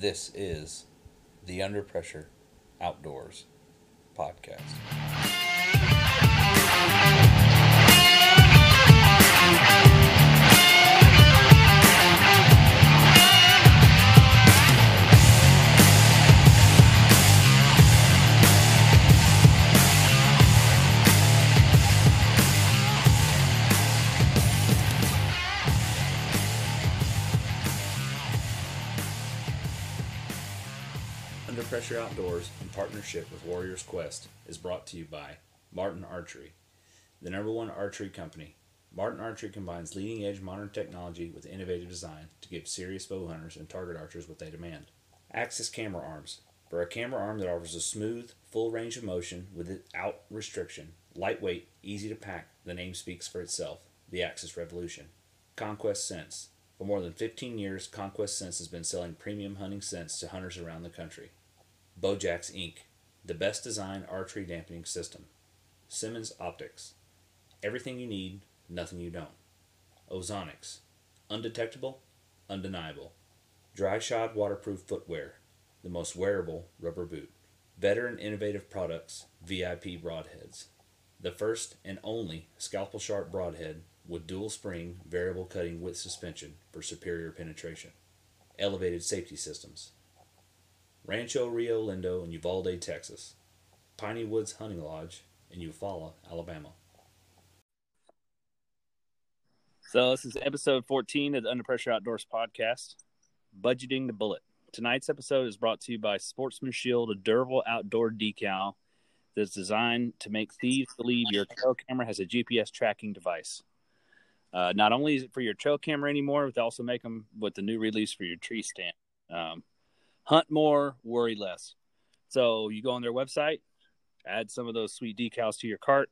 This is the Under Pressure Outdoors podcast. Outdoors, in partnership with Warriors Quest, is brought to you by Martin Archery, the number one archery company. Martin Archery combines leading edge modern technology with innovative design to give serious bow hunters and target archers what they demand. Axis Camera Arms, for a camera arm that offers a smooth, full range of motion without restriction, lightweight, easy to pack, the name speaks for itself the Axis Revolution. Conquest Scents. For more than 15 years, Conquest Scents has been selling premium hunting scents to hunters around the country. Bojax Inc., the best design archery dampening system. Simmons Optics, everything you need, nothing you don't. Ozonics, undetectable, undeniable. Dry shod waterproof footwear, the most wearable rubber boot. Veteran innovative products, VIP broadheads. The first and only scalpel sharp broadhead with dual spring variable cutting width suspension for superior penetration. Elevated safety systems. Rancho Rio Lindo in Uvalde, Texas. Piney Woods Hunting Lodge in Eufaula, Alabama. So this is episode 14 of the Under Pressure Outdoors podcast, budgeting the bullet. Tonight's episode is brought to you by Sportsman Shield, a durable outdoor decal that's designed to make thieves believe your trail camera has a GPS tracking device. Uh, not only is it for your trail camera anymore, but they also make them with the new release for your tree stand. Um, hunt more, worry less. So you go on their website, add some of those sweet decals to your cart,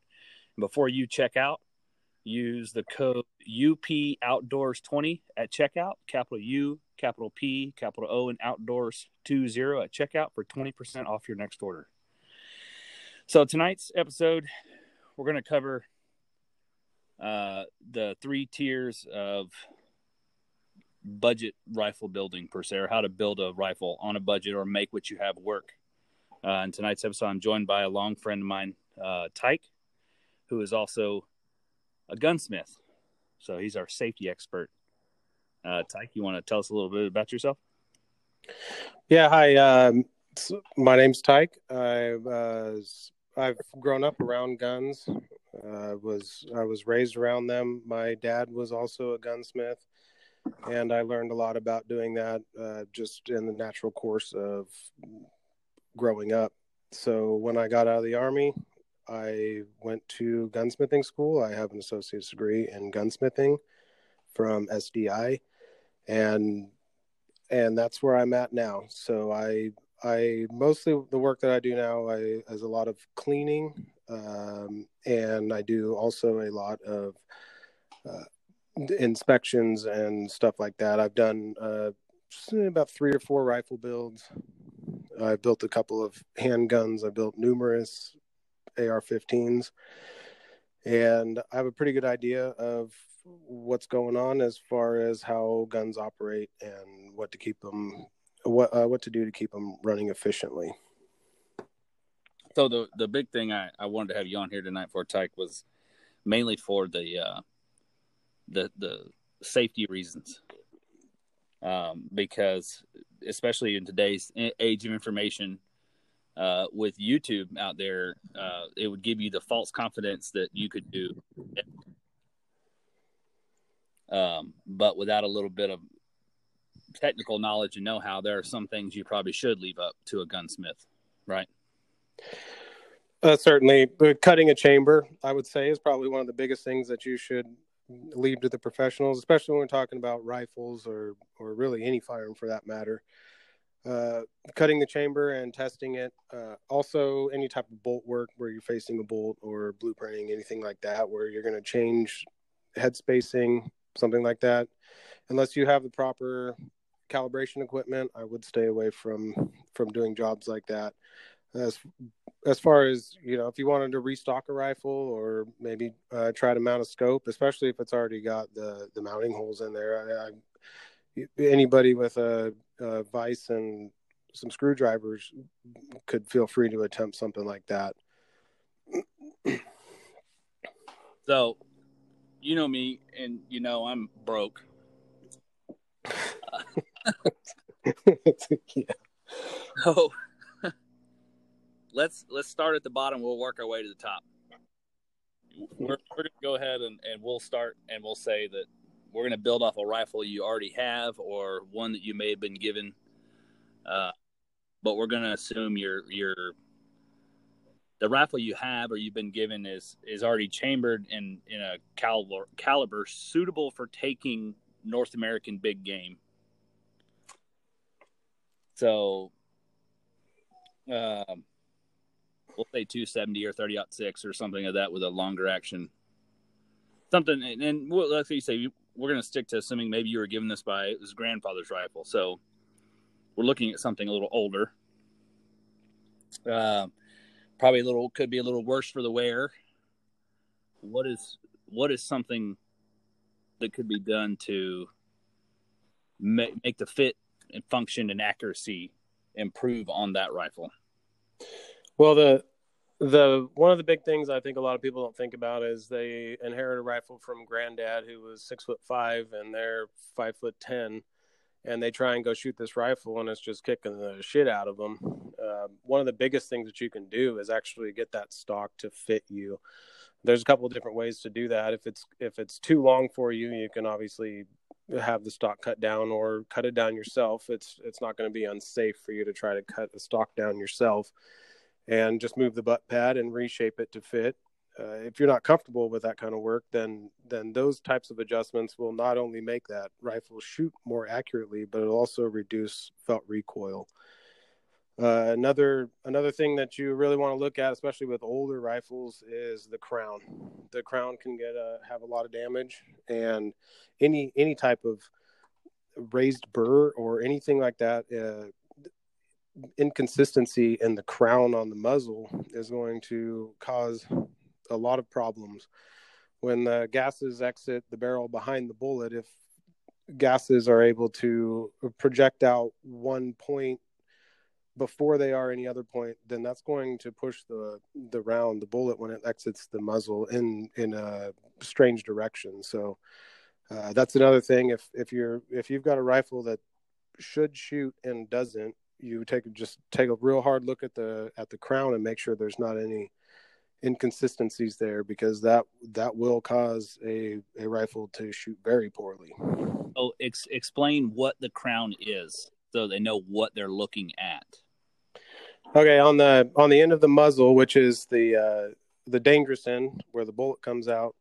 and before you check out, use the code UP Outdoors 20 at checkout, capital U, capital P, capital O, and Outdoors 20 at checkout for 20% off your next order. So tonight's episode, we're going to cover uh, the three tiers of budget rifle building per se, or how to build a rifle on a budget or make what you have work. Uh, in tonight's episode, I'm joined by a long friend of mine, uh, Tyke, who is also a gunsmith. So he's our safety expert. Uh, Tyke, you want to tell us a little bit about yourself? Yeah, hi. Um, my name's Tyke. I was I've grown up around guns. Uh, was I was raised around them. My dad was also a gunsmith, and I learned a lot about doing that uh, just in the natural course of growing up. So when I got out of the army, I went to gunsmithing school. I have an associate's degree in gunsmithing from SDI, and and that's where I'm at now. So I I mostly the work that I do now I is a lot of cleaning, um, and I do also a lot of uh, inspections and stuff like that. I've done uh, about three or four rifle builds. I've built a couple of handguns. I've built numerous AR-15s, and I have a pretty good idea of what's going on as far as how guns operate and what to keep them what uh, what to do to keep them running efficiently. So the the big thing I, I wanted to have you on here tonight for Tyke was mainly for the uh, the the safety reasons, um, because especially in today's age of information, uh, with YouTube out there, uh, it would give you the false confidence that you could do, um, but without a little bit of technical knowledge and know-how, there are some things you probably should leave up to a gunsmith, right? Uh, certainly, but cutting a chamber, I would say, is probably one of the biggest things that you should leave to the professionals, especially when we're talking about rifles or or really any firearm for that matter. Uh, cutting the chamber and testing it. Uh, also, any type of bolt work where you're facing a bolt or blueprinting, anything like that, where you're going to change head spacing, something like that. Unless you have the proper calibration equipment, I would stay away from from doing jobs like that. As as far as you know, if you wanted to restock a rifle or maybe uh, try to mount a scope, especially if it's already got the the mounting holes in there, I, I, anybody with a uh, vice and some screwdrivers, could feel free to attempt something like that. So, you know me, and you know I'm broke. yeah. So let's let's start at the bottom. We'll work our way to the top. We're, we're to go ahead and, and we'll start and we'll say that we're going to build off a rifle you already have or one that you may have been given. Uh, but we're going to assume your your the rifle you have or you've been given is is already chambered in in a caliber caliber suitable for taking North American big game. So, um, we'll say 270 or 30 six or something of that with a longer action. Something, and, and we'll, let's say we're going to stick to assuming maybe you were given this by his grandfather's rifle. So we're looking at something a little older. Uh, probably a little could be a little worse for the wear. What is what is something that could be done to make, make the fit and function and accuracy improve on that rifle? Well, the the one of the big things I think a lot of people don't think about is they inherit a rifle from granddad who was six foot five and they're five foot ten, and they try and go shoot this rifle and it's just kicking the shit out of them. Uh, one of the biggest things that you can do is actually get that stock to fit you. There's a couple of different ways to do that. If it's if it's too long for you, you can obviously have the stock cut down or cut it down yourself. It's it's not going to be unsafe for you to try to cut the stock down yourself and just move the butt pad and reshape it to fit. Uh, if you're not comfortable with that kind of work, then then those types of adjustments will not only make that rifle shoot more accurately, but it'll also reduce felt recoil. Uh, another another thing that you really want to look at, especially with older rifles, is the crown. The crown can get a, have a lot of damage, and any any type of raised burr or anything like that uh, inconsistency in the crown on the muzzle is going to cause a lot of problems. When the gases exit the barrel behind the bullet, if gases are able to project out one point before they are any other point, then that's going to push the the round, the bullet when it exits the muzzle in in a strange direction. So uh, that's another thing. If if you're if you've got a rifle that should shoot and doesn't, you take just take a real hard look at the at the crown and make sure there's not any inconsistencies there because that that will cause a a rifle to shoot very poorly. Oh, ex- explain what the crown is so they know what they're looking at. Okay, on the on the end of the muzzle, which is the uh, the dangerous end where the bullet comes out,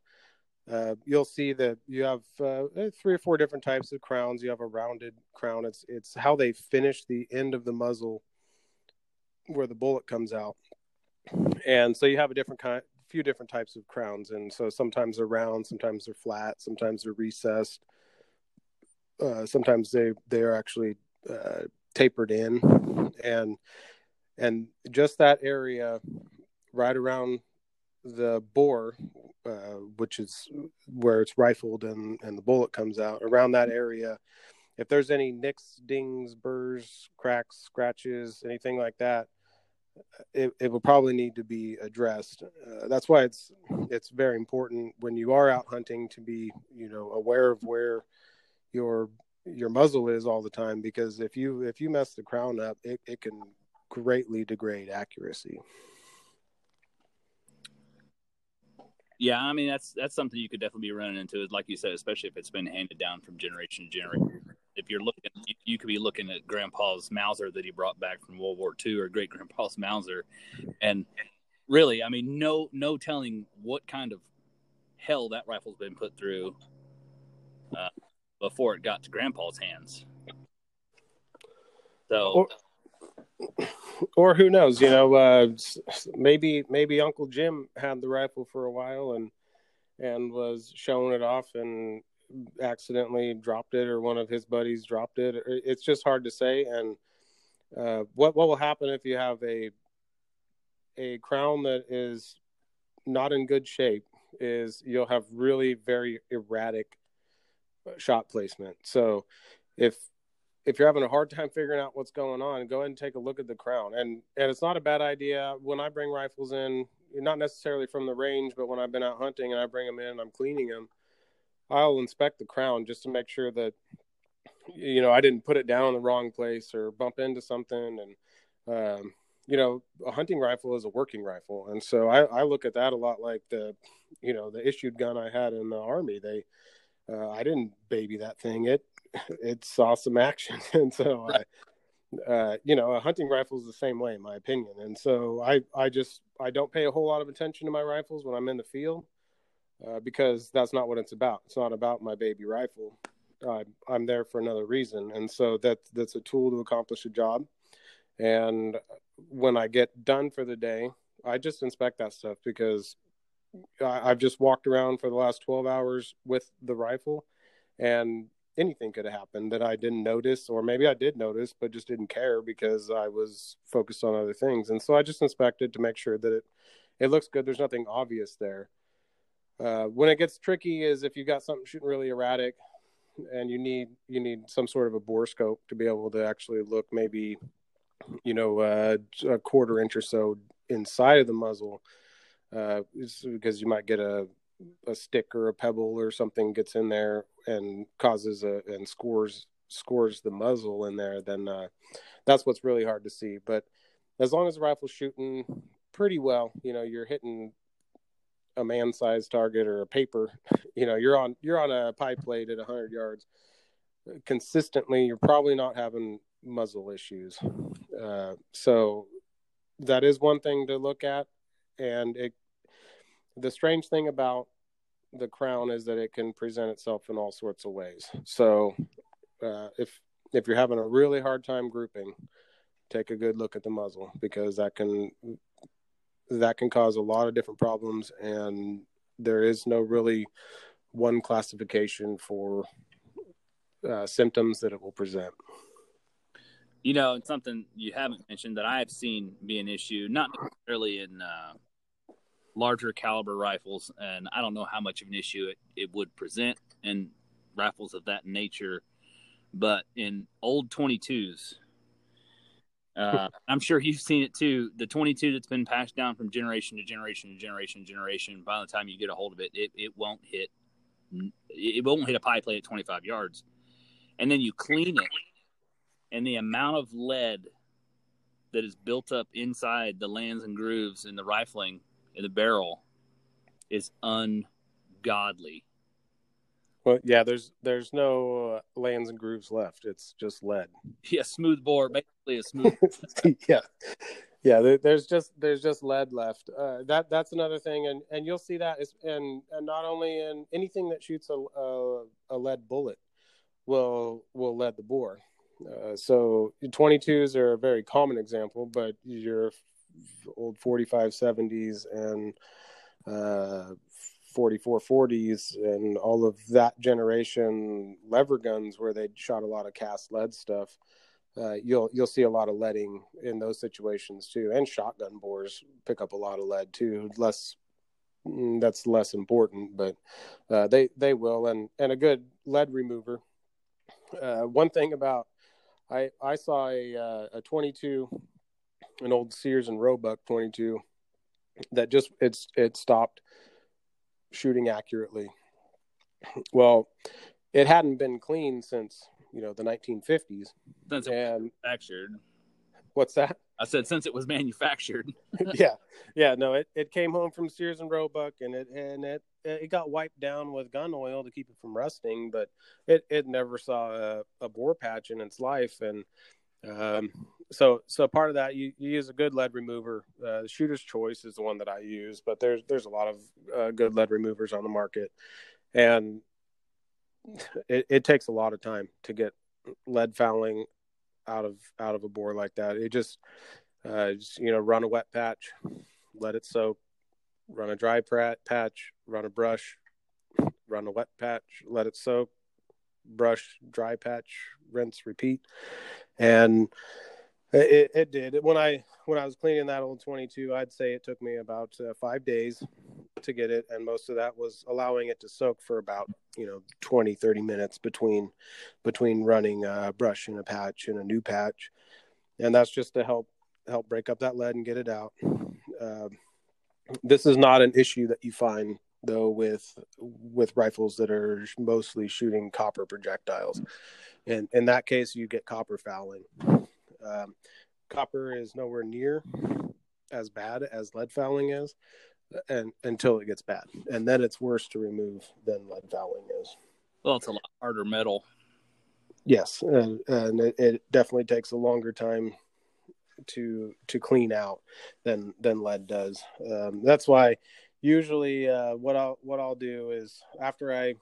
uh, you'll see that you have uh, eh, three or four different types of crowns. You have a rounded crown. It's it's how they finish the end of the muzzle where the bullet comes out, and so you have a different kind, few different types of crowns. And so sometimes they're round, sometimes they're flat, sometimes they're recessed. Uh, sometimes they they are actually uh, tapered in, and and just that area right around the bore uh, which is where it's rifled and, and the bullet comes out around that area. If there's any nicks, dings, burrs, cracks, scratches, anything like that, it, it will probably need to be addressed. Uh, that's why it's it's very important when you are out hunting to be you know aware of where your your muzzle is all the time because if you if you mess the crown up, it, it can greatly degrade accuracy. Yeah, I mean that's that's something you could definitely be running into, like you said, especially if it's been handed down from generation to generation. If you're looking, you, you could be looking at Grandpa's Mauser that he brought back from World War II, or Great Grandpa's Mauser, and really, I mean, no no telling what kind of hell that rifle's been put through uh, before it got to Grandpa's hands. So. Or- or who knows? You know, uh, maybe maybe Uncle Jim had the rifle for a while and and was showing it off and accidentally dropped it, or one of his buddies dropped it. It's just hard to say. And uh, what what will happen if you have a a crown that is not in good shape? Is you'll have really very erratic shot placement. So if if you're having a hard time figuring out what's going on, go ahead and take a look at the crown. And and it's not a bad idea when I bring rifles in, not necessarily from the range, but when I've been out hunting and I bring them in, and I'm cleaning them. I'll inspect the crown just to make sure that you know I didn't put it down in the wrong place or bump into something. And um, you know, a hunting rifle is a working rifle, and so I, I look at that a lot like the you know the issued gun I had in the army. They uh, I didn't baby that thing. It it saw some action, and so right. I, uh, you know, a hunting rifle is the same way, in my opinion. And so I, I just I don't pay a whole lot of attention to my rifles when I'm in the field uh, because that's not what it's about. It's not about my baby rifle. I'm I'm there for another reason, and so that that's a tool to accomplish a job. And when I get done for the day, I just inspect that stuff because I, I've just walked around for the last 12 hours with the rifle, and anything could have happened that I didn't notice, or maybe I did notice, but just didn't care because I was focused on other things. And so I just inspected to make sure that it, it looks good. There's nothing obvious there. Uh, when it gets tricky is if you've got something shooting really erratic and you need you need some sort of a bore scope to be able to actually look maybe you know uh, a quarter inch or so inside of the muzzle uh, because you might get a a stick or a pebble or something gets in there and causes a and scores scores the muzzle in there, then uh, that's what's really hard to see. But as long as the rifle's shooting pretty well, you know, you're hitting a man-sized target or a paper, you know, you're on you're on a pie plate at 100 yards consistently. You're probably not having muzzle issues. Uh, so that is one thing to look at, and it the strange thing about the crown is that it can present itself in all sorts of ways. So uh, if if you're having a really hard time grouping, take a good look at the muzzle because that can that can cause a lot of different problems and there is no really one classification for uh, symptoms that it will present. You know, it's something you haven't mentioned that I have seen be an issue, not necessarily in uh, larger caliber rifles, and I don't know how much of an issue it, it would present in rifles of that nature. But in old 22s, uh, I'm sure you've seen it too. The 22 that's been passed down from generation to generation to generation to generation. By the time you get a hold of it, it, it won't hit it won't hit a pie plate at 25 yards. And then you clean it, and the amount of lead that is built up inside the lands and grooves in the rifling in the barrel is ungodly. Well, yeah, there's there's no uh, lands and grooves left. It's just lead. Yeah, smooth bore, basically a smooth. yeah, yeah. there's just there's just lead left. Uh, that that's another thing, and and you'll see that is and and not only in anything that shoots a a, a lead bullet will will lead the bore. Uh, so 22s are a very common example, but your old 4570s and uh, 4440s and all of that generation lever guns where they shot a lot of cast lead stuff. Uh, you'll you'll see a lot of leading in those situations too, and shotgun bores pick up a lot of lead too. Less mm, that's less important, but uh, they they will, and and a good lead remover. Uh, one thing about I I saw a uh, a 22 an old Sears and Roebuck 22 that just it's it stopped shooting accurately. Well, it hadn't been cleaned since you know the 1950s. Since it and, was manufactured. What's that? I said since it was manufactured. yeah, yeah. No, it, it came home from Sears and Roebuck, and it and it it got wiped down with gun oil to keep it from rusting, but it it never saw a, a bore patch in its life, and um, so so part of that you, you use a good lead remover. Uh, the shooter's choice is the one that I use, but there's there's a lot of uh, good lead removers on the market, and it, it takes a lot of time to get lead fouling out of out of a bore like that. It just, uh, just you know run a wet patch, let it soak, run a dry patch, run a brush, run a wet patch, let it soak, brush, dry patch, rinse, repeat, and It, it did when I when I was cleaning that old 22. I'd say it took me about uh, five days to get it, and most of that was allowing it to soak for about you know 20 30 minutes between between running a brush and a patch and a new patch, and that's just to help help break up that lead and get it out. Uh, this is not an issue that you find though with with rifles that are mostly shooting copper projectiles. And in that case, you get copper fouling. Um, copper is nowhere near as bad as lead fouling is, and until it gets bad, and then it's worse to remove than lead fouling is. Well, it's a lot harder metal. Yes, and, and it, it definitely takes a longer time to to clean out than than lead does. Um, that's why usually uh, what I'll what I'll do is after I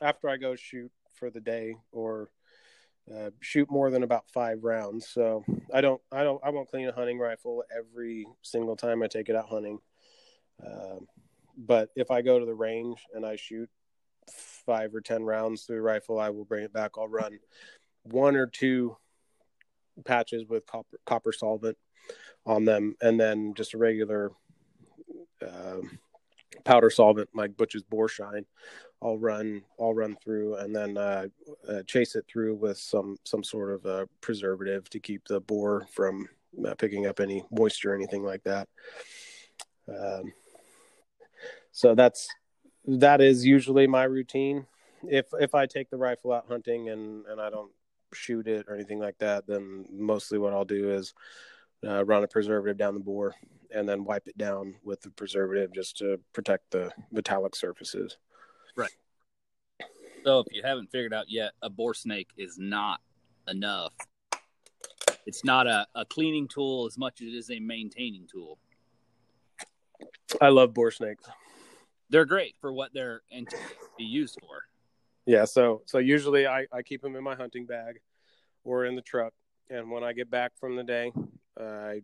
after I go shoot for the day or uh, shoot more than about five rounds. So I don't I don't I won't clean a hunting rifle every single time I take it out hunting. Uh, but if I go to the range and I shoot five or ten rounds through the rifle, I will bring it back. I'll run one or two patches with copper copper solvent on them, and then just a regular uh, powder solvent like Butch's Boreshine. I'll run I'll run through and then uh, uh, chase it through with some some sort of a preservative to keep the bore from uh, picking up any moisture or anything like that. Um, so that's that is usually my routine. If if I take the rifle out hunting and and I don't shoot it or anything like that, then mostly what I'll do is uh, run a preservative down the bore and then wipe it down with the preservative just to protect the metallic surfaces. Right. So if you haven't figured out yet, a bore snake is not enough. It's not a, a cleaning tool as much as it is a maintaining tool. I love bore snakes. They're great for what they're intended to be used for. Yeah, so so usually I, I keep them in my hunting bag or in the truck, and when I get back from the day, I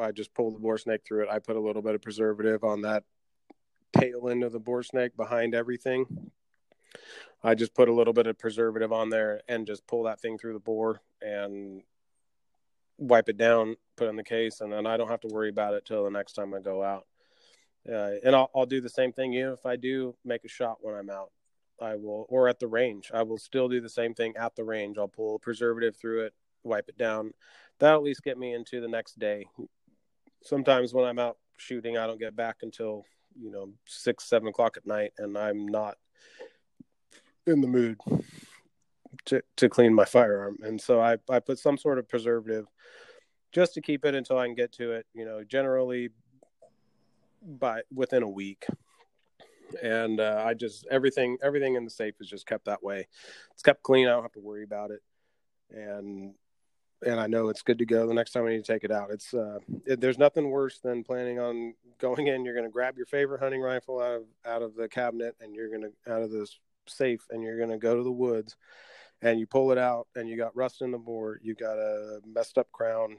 I just pull the bore snake through it. I put a little bit of preservative on that tail end of the bore snake behind everything. I just put a little bit of preservative on there and just pull that thing through the bore and wipe it down, put in the case, and then I don't have to worry about it till the next time I go out. Uh, and I'll, I'll do the same thing. Even if I do make a shot when I'm out, I will, or at the range, I will still do the same thing at the range. I'll pull preservative through it, wipe it down. That'll at least get me into the next day. Sometimes when I'm out shooting, I don't get back until you know six, seven o'clock at night, and I'm not in the mood to to clean my firearm. And so I I put some sort of preservative just to keep it until I can get to it. You know, generally by within a week and uh, I just everything everything in the safe is just kept that way. It's kept clean. I don't have to worry about it, and and I know it's good to go the next time I need to take it out. It's uh, it, there's nothing worse than planning on going in. You're going to grab your favorite hunting rifle out of out of the cabinet, and you're going to out of this safe, and you're going to go to the woods, and you pull it out, and you got rust in the bore, you got a messed up crown.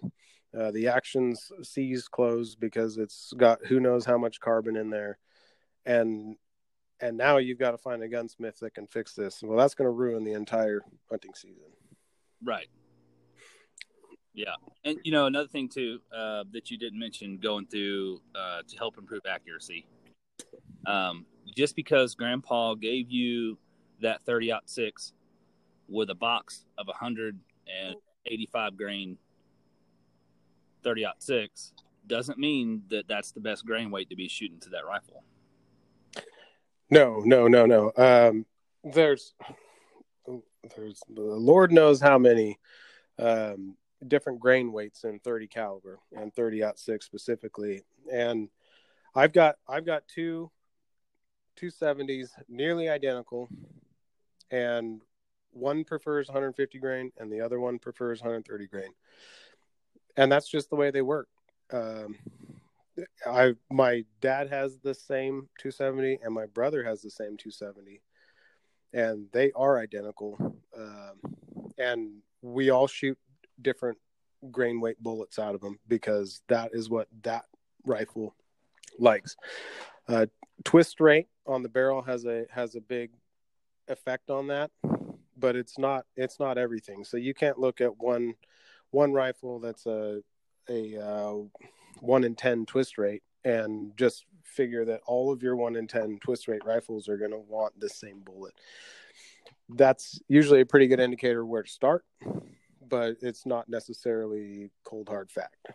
Uh, the actions seized closed because it's got who knows how much carbon in there and and now you've got to find a gunsmith that can fix this. Well, that's going to ruin the entire hunting season. Right. Yeah, and you know another thing too uh, that you didn't mention going through uh, to help improve accuracy. Um, just because Grandpa gave you that thirty aught six with a box of hundred and eighty five grain thirty aught six doesn't mean that that's the best grain weight to be shooting to that rifle. No, no, no, no. Um, there's, there's, the Lord knows how many um, different grain weights in 30 caliber and 30 aught six specifically, and I've got I've got two 270s nearly identical, and one prefers 150 grain and the other one prefers 130 grain, and that's just the way they work. Um, I my dad has the same 270 and my brother has the same 270 and they are identical. Um, and we all shoot different grain weight bullets out of them because that is what that rifle likes. Uh, twist rate on the barrel has a has a big effect on that but it's not it's not everything. So you can't look at one one rifle that's a a uh, one in ten twist rate, and just figure that all of your one in ten twist rate rifles are going to want the same bullet. That's usually a pretty good indicator where to start, but it's not necessarily cold hard fact.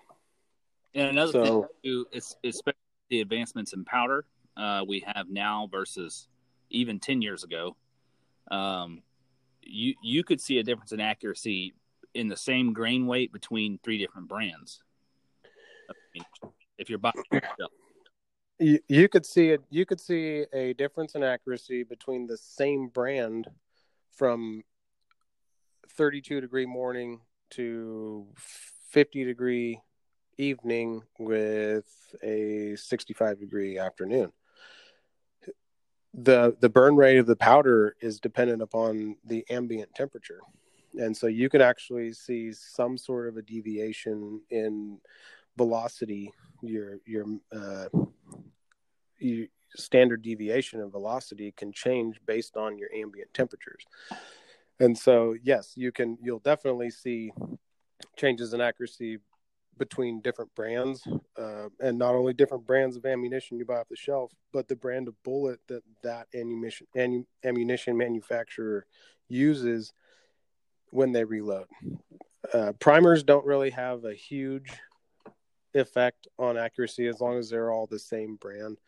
And another so, thing too, it's especially the advancements in powder uh, we have now versus even ten years ago. Um, you you could see a difference in accuracy in the same grain weight between three different brands. I mean, if you're buying, you, you could see it. You could see a difference in accuracy between the same brand from 32 degree morning to 50 degree evening with a 65 degree afternoon. The the burn rate of the powder is dependent upon the ambient temperature. And so you can actually see some sort of a deviation in velocity your your uh, your standard deviation of velocity can change based on your ambient temperatures and so yes you can you'll definitely see changes in accuracy between different brands, uh, and not only different brands of ammunition you buy off the shelf, but the brand of bullet that that ammunition ammunition manufacturer uses when they reload. Uh, primers don't really have a huge effect on accuracy as long as they're all the same brand.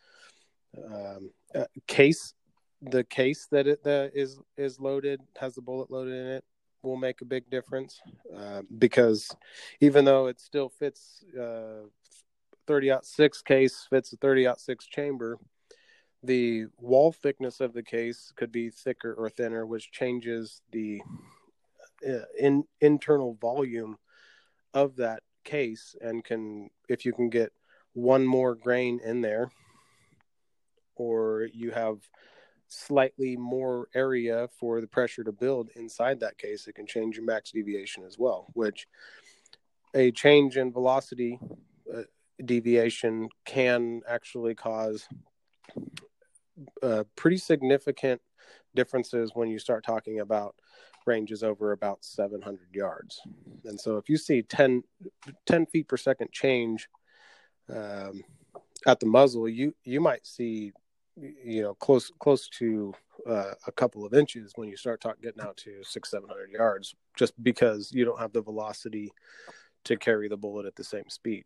Um, uh, case, the case that it that is is loaded has the bullet loaded in it will make a big difference uh, because even though it still fits uh, 30 6 case fits a 30 6 chamber the wall thickness of the case could be thicker or thinner which changes the uh, in internal volume of that case and can if you can get one more grain in there or you have slightly more area for the pressure to build inside that case, it can change your max deviation as well, which a change in velocity uh, deviation can actually cause uh, pretty significant differences when you start talking about ranges over about 700 yards. And so if you see 10, 10 feet per second change um, at the muzzle, you, you might see you know close close to uh, a couple of inches when you start talking getting out to six seven hundred yards just because you don't have the velocity to carry the bullet at the same speed.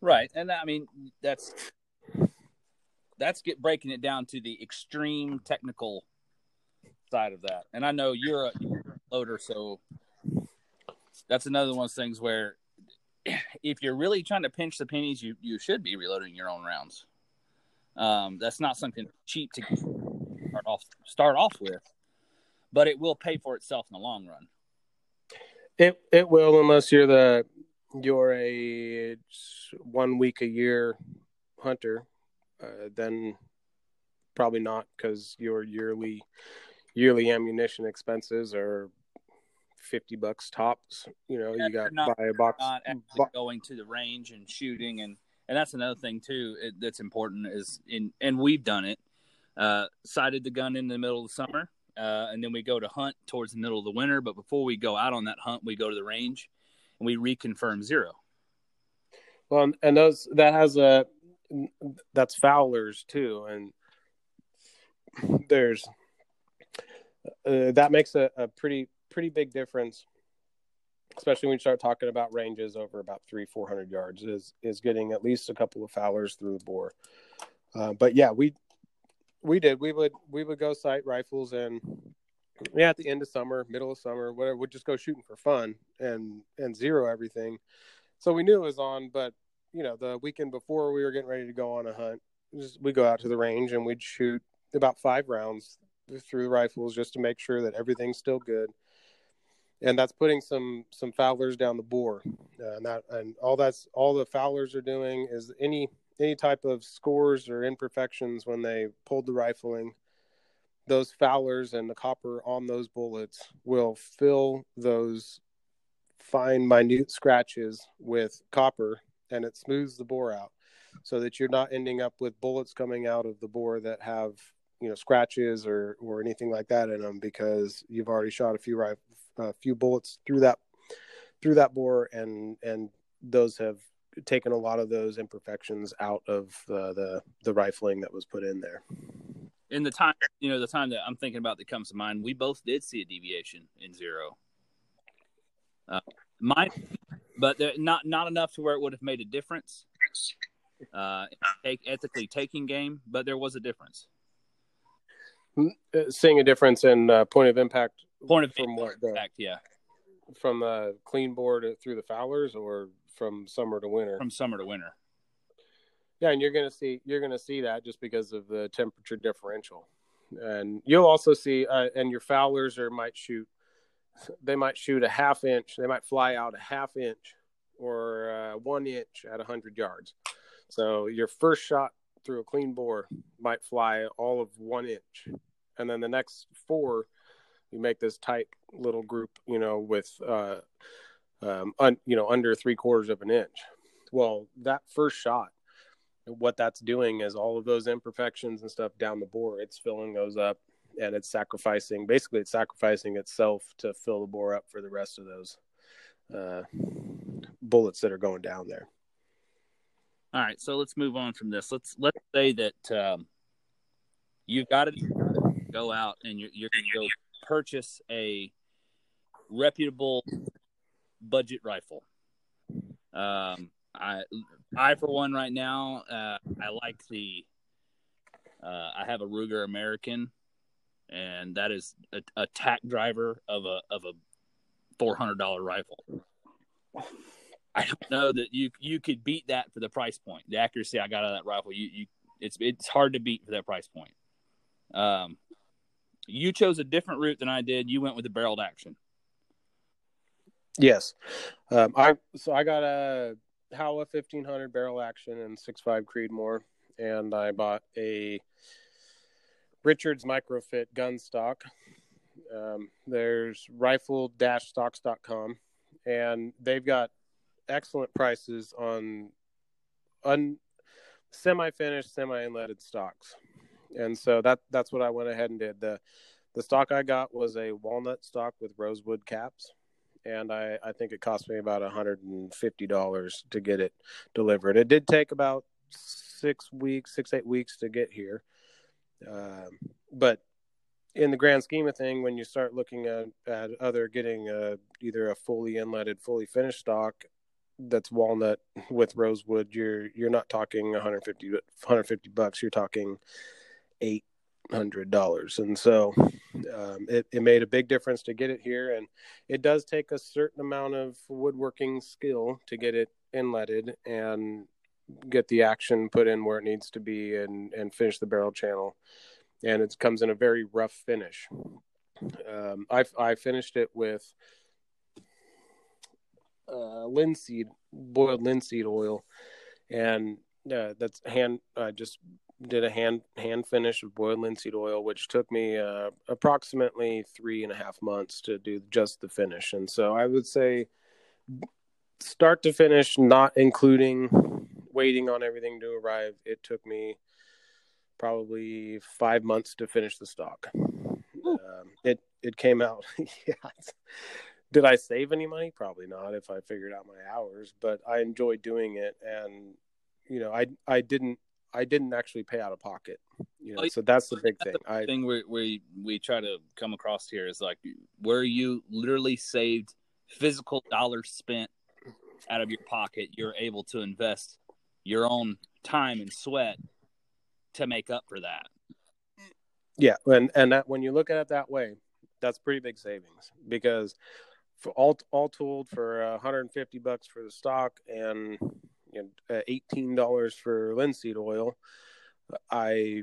Right. And i mean that's that's get breaking it down to the extreme technical side of that. And i know you're a, you're a loader so that's another one of those things where if you're really trying to pinch the pennies, you you should be reloading your own rounds. Um, that's not something cheap to start off start off with, but it will pay for itself in the long run. It it will unless you're the you're a one week a year hunter, uh, then probably not because your yearly yearly ammunition expenses are 50 bucks tops. You know, yeah, you got not, buy a box. Not bo- going to the range and shooting. And, and that's another thing too. It, that's important is in, and we've done it, uh, sighted the gun in the middle of the summer. Uh, and then we go to hunt towards the middle of the winter. But before we go out on that hunt, we go to the range and we reconfirm zero. Well, and those, that has a, that's foulers too. And there's, uh, that makes a, a pretty pretty big difference, especially when you start talking about ranges over about three, four hundred yards. Is is getting at least a couple of foulers through the bore. Uh, but yeah, we we did. We would we would go sight rifles and yeah, at the end of summer, middle of summer, whatever, we'd just go shooting for fun and and zero everything. So we knew it was on, but you know, the weekend before we were getting ready to go on a hunt, we go out to the range and we'd shoot about five rounds through the rifles just to make sure that everything's still good and that's putting some some foulers down the bore, uh, and that and all that's all the foulers are doing is any any type of scores or imperfections when they pulled the rifling. Those foulers and the copper on those bullets will fill those fine, minute scratches with copper, and it smooths the bore out, so that you're not ending up with bullets coming out of the bore that have you know scratches or or anything like that in them because you've already shot a few rifles a few bullets through that through that bore, and and those have taken a lot of those imperfections out of uh, the the rifling that was put in there. In the time, you know, the time that I'm thinking about that comes to mind, we both did see a deviation in zero. Uh, mine, but not not enough to where it would have made a difference. Uh, take ethically taking game, but there was a difference. Uh, seeing a difference in uh, point of impact. Point of from what impact, yeah. From the clean bore through the foulers, or from summer to winter. From summer to winter. Yeah, and you're gonna see you're gonna see that just because of the temperature differential, and you'll also see uh, and your foulers or might shoot they might shoot a half inch, they might fly out a half inch or uh, one inch at hundred yards. So your first shot through a clean bore might fly all of one inch, and then the next four you make this tight little group, you know, with uh, um, un, you know, under three quarters of an inch. Well, that first shot, what that's doing is all of those imperfections and stuff down the bore, it's filling those up and it's sacrificing, basically, it's sacrificing itself to fill the bore up for the rest of those uh, bullets that are going down there. All right, so let's move on from this. Let's let's say that um, you've got to go out and you're, you're going to go purchase a reputable budget rifle. Um, I, I for one, right now, uh, I like the. Uh, I have a Ruger American, and that is a, a tack driver of a of a four hundred dollar rifle. I don't know that you you could beat that for the price point. The accuracy I got out of that rifle, you you it's it's hard to beat for that price point. Um, you chose a different route than I did. You went with the barreled action. Yes, um, I so I got a Howa fifteen hundred barrel action and six five Creedmoor, and I bought a Richards Microfit gun stock. Um, there's rifle-stocks.com, and they've got excellent prices on un semi-finished, semi-inletted stocks, and so that that's what I went ahead and did. the The stock I got was a walnut stock with rosewood caps and I, I think it cost me about $150 to get it delivered. It did take about six weeks, six, eight weeks to get here. Um, but in the grand scheme of thing, when you start looking at, at other getting a, either a fully inletted, fully finished stock that's walnut with rosewood, you're you're not talking 150 150 bucks. You're talking eight hundred dollars, and so um, it, it made a big difference to get it here. And it does take a certain amount of woodworking skill to get it inletted and get the action put in where it needs to be and and finish the barrel channel. And it comes in a very rough finish. Um, I I finished it with uh, linseed boiled linseed oil, and uh, that's hand. I just did a hand hand finish of boiled linseed oil, which took me uh, approximately three and a half months to do just the finish. And so I would say start to finish, not including waiting on everything to arrive, it took me probably five months to finish the stock. Um, it it came out. yeah. Did I save any money? Probably not. If I figured out my hours, but I enjoyed doing it, and you know, I I didn't I didn't actually pay out of pocket. You know, oh, so that's the big thing. The I, thing we we we try to come across here is like where you literally saved physical dollars spent out of your pocket, you're able to invest your own time and sweat to make up for that. Yeah, and and that when you look at it that way, that's pretty big savings because for all all told for 150 bucks for the stock and you know, eighteen dollars for linseed oil, I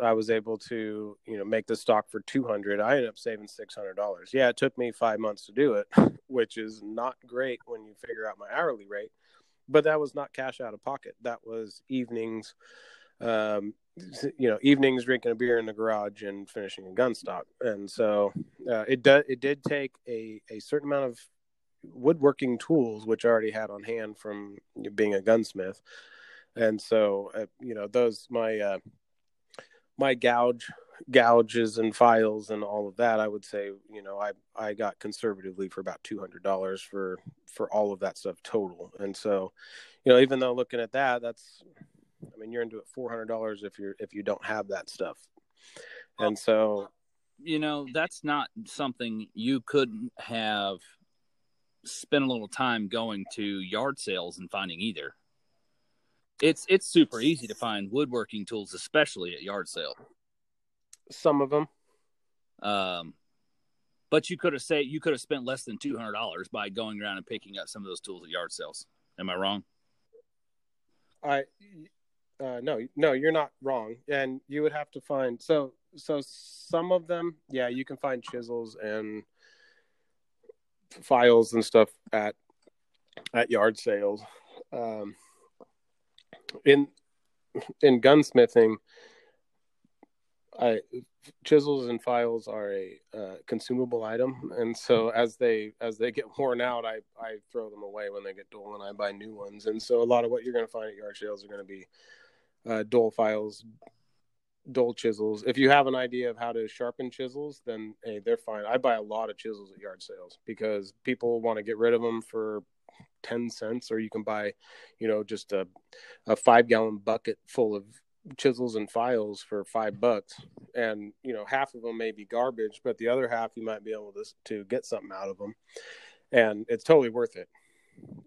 I was able to you know make the stock for two hundred. I ended up saving six hundred dollars. Yeah, it took me five months to do it, which is not great when you figure out my hourly rate. But that was not cash out of pocket. That was evenings, um, you know, evenings drinking a beer in the garage and finishing a gun stock. And so uh, it did it did take a a certain amount of woodworking tools, which I already had on hand from being a gunsmith. And so, uh, you know, those, my, uh, my gouge gouges and files and all of that, I would say, you know, I I got conservatively for about two hundred dollars for for all of that stuff total. And so, you know, even though looking at that, that's, I mean, you're into it four hundred dollars if you're if you don't have that stuff. And so, you know, that's not something you couldn't have spent a little time going to yard sales and finding either. It's it's super easy to find woodworking tools, especially at yard sale. Some of them. Um, but you could have say you could have spent less than two hundred dollars by going around and picking up some of those tools at yard sales. Am I wrong? I uh, no no you're not wrong, and you would have to find so so some of them yeah you can find chisels and files and stuff at at yard sales. Um, in in gunsmithing, I chisels and files are a uh, consumable item, and so as they as they get worn out, I I throw them away when they get dull, and I buy new ones. And so a lot of what you're going to find at yard sales are going to be uh, dull files, dull chisels. If you have an idea of how to sharpen chisels, then hey, they're fine. I buy a lot of chisels at yard sales because people want to get rid of them for 10 cents or you can buy, you know, just a a 5 gallon bucket full of chisels and files for 5 bucks and, you know, half of them may be garbage, but the other half you might be able to to get something out of them. And it's totally worth it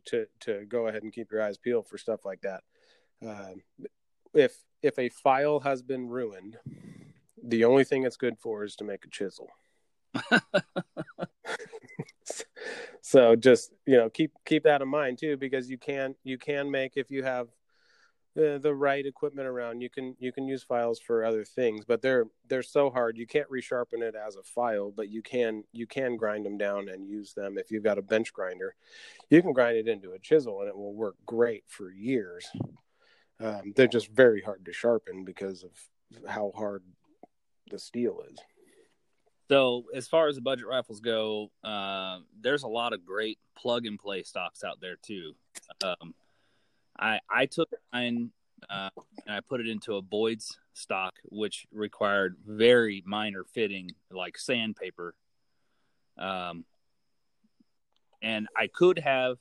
to to go ahead and keep your eyes peeled for stuff like that. Uh, if if a file has been ruined, the only thing it's good for is to make a chisel. so just you know keep keep that in mind too because you can you can make if you have the the right equipment around you can you can use files for other things but they're they're so hard you can't resharpen it as a file but you can you can grind them down and use them if you've got a bench grinder you can grind it into a chisel and it will work great for years um, they're just very hard to sharpen because of how hard the steel is. So, as far as the budget rifles go, uh, there's a lot of great plug and play stocks out there too. Um, I I took mine uh, and I put it into a Boyd's stock, which required very minor fitting, like sandpaper. Um, and I could have